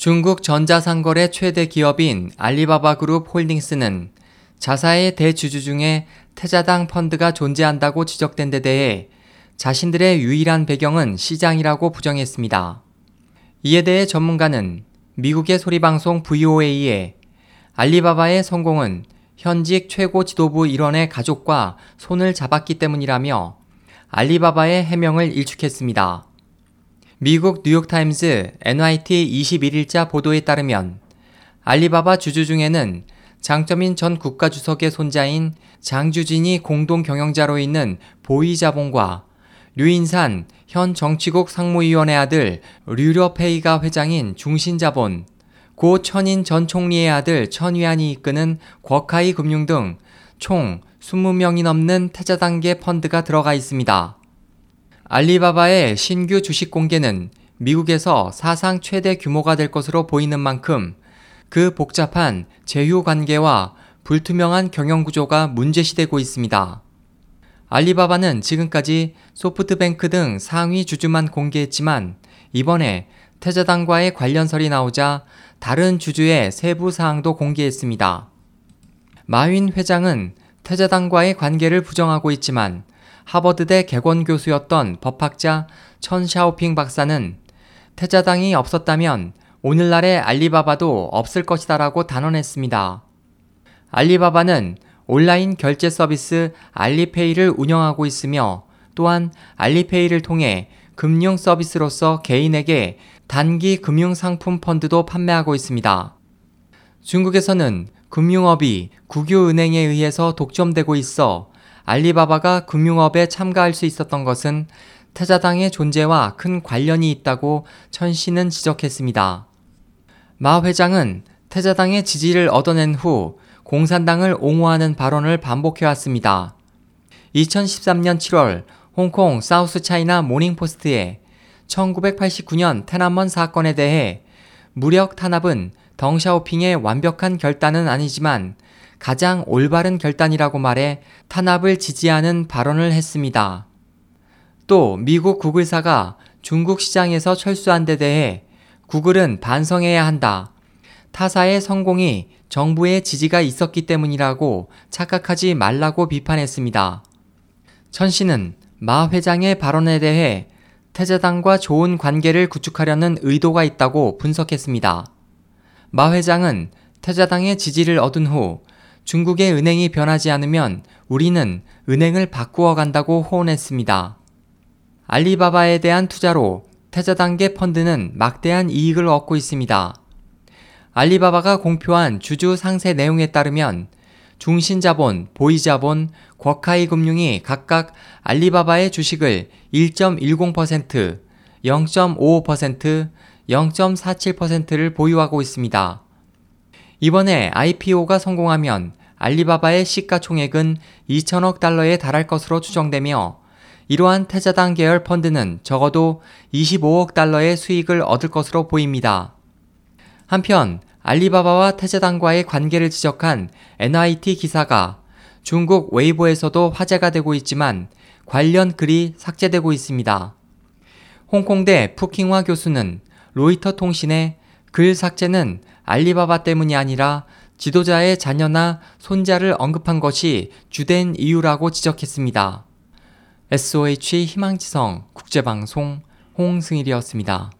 중국 전자상거래 최대 기업인 알리바바 그룹 홀딩스는 자사의 대주주 중에 태자당 펀드가 존재한다고 지적된 데 대해 자신들의 유일한 배경은 시장이라고 부정했습니다. 이에 대해 전문가는 미국의 소리방송 VOA에 알리바바의 성공은 현직 최고 지도부 일원의 가족과 손을 잡았기 때문이라며 알리바바의 해명을 일축했습니다. 미국 뉴욕타임즈 NYT 21일자 보도에 따르면 알리바바 주주 중에는 장점인 전 국가주석의 손자인 장주진이 공동 경영자로 있는 보이자본과 류인산 현 정치국 상무위원회 아들 류려페이가 회장인 중신자본, 고 천인 전 총리의 아들 천위안이 이끄는 궈카이 금융 등 총 20명이 넘는 태자단계 펀드가 들어가 있습니다. 알리바바의 신규 주식 공개는 미국에서 사상 최대 규모가 될 것으로 보이는 만큼 그 복잡한 제휴 관계와 불투명한 경영 구조가 문제시되고 있습니다. 알리바바는 지금까지 소프트뱅크 등 상위 주주만 공개했지만 이번에 태자당과의 관련설이 나오자 다른 주주의 세부 사항도 공개했습니다. 마윈 회장은 태자당과의 관계를 부정하고 있지만 하버드대 개건 교수였던 법학자 천 샤오핑 박사는 태자당이 없었다면 오늘날의 알리바바도 없을 것이다라고 단언했습니다. 알리바바는 온라인 결제 서비스 알리페이를 운영하고 있으며 또한 알리페이를 통해 금융 서비스로서 개인에게 단기 금융 상품 펀드도 판매하고 있습니다. 중국에서는 금융업이 국유은행에 의해서 독점되고 있어 알리바바가 금융업에 참가할 수 있었던 것은 태자당의 존재와 큰 관련이 있다고 천 씨는 지적했습니다. 마 회장은 태자당의 지지를 얻어낸 후 공산당을 옹호하는 발언을 반복해왔습니다. 2013년 7월 홍콩 사우스 차이나 모닝포스트에 1989년 톈안먼 사건에 대해 무력 탄압은 덩샤오핑의 완벽한 결단은 아니지만 가장 올바른 결단이라고 말해 탄압을 지지하는 발언을 했습니다. 또 미국 구글사가 중국 시장에서 철수한 데 대해 구글은 반성해야 한다. 타사의 성공이 정부의 지지가 있었기 때문이라고 착각하지 말라고 비판했습니다. 천 씨는 마 회장의 발언에 대해 태자당과 좋은 관계를 구축하려는 의도가 있다고 분석했습니다. 마 회장은 태자당의 지지를 얻은 후 중국의 은행이 변하지 않으면 우리는 은행을 바꾸어 간다고 호언했습니다. 알리바바에 대한 투자로 태자 단계 펀드는 막대한 이익을 얻고 있습니다. 알리바바가 공표한 주주 상세 내용에 따르면 중신자본, 보이자본, 궈카이 금융이 각각 알리바바의 주식을 1.10%, 0.55%, 0.47%를 보유하고 있습니다. 이번에 IPO가 성공하면 알리바바의 시가총액은 2천억 달러에 달할 것으로 추정되며 이러한 태자당 계열 펀드는 적어도 25억 달러의 수익을 얻을 것으로 보입니다. 한편 알리바바와 태자당과의 관계를 지적한 NIT 기사가 중국 웨이보에서도 화제가 되고 있지만 관련 글이 삭제되고 있습니다. 홍콩대 푸킹화 교수는 로이터 통신에 글 삭제는 알리바바 때문이 아니라 지도자의 자녀나 손자를 언급한 것이 주된 이유라고 지적했습니다. SOH 희망지성 국제방송 홍승일이었습니다.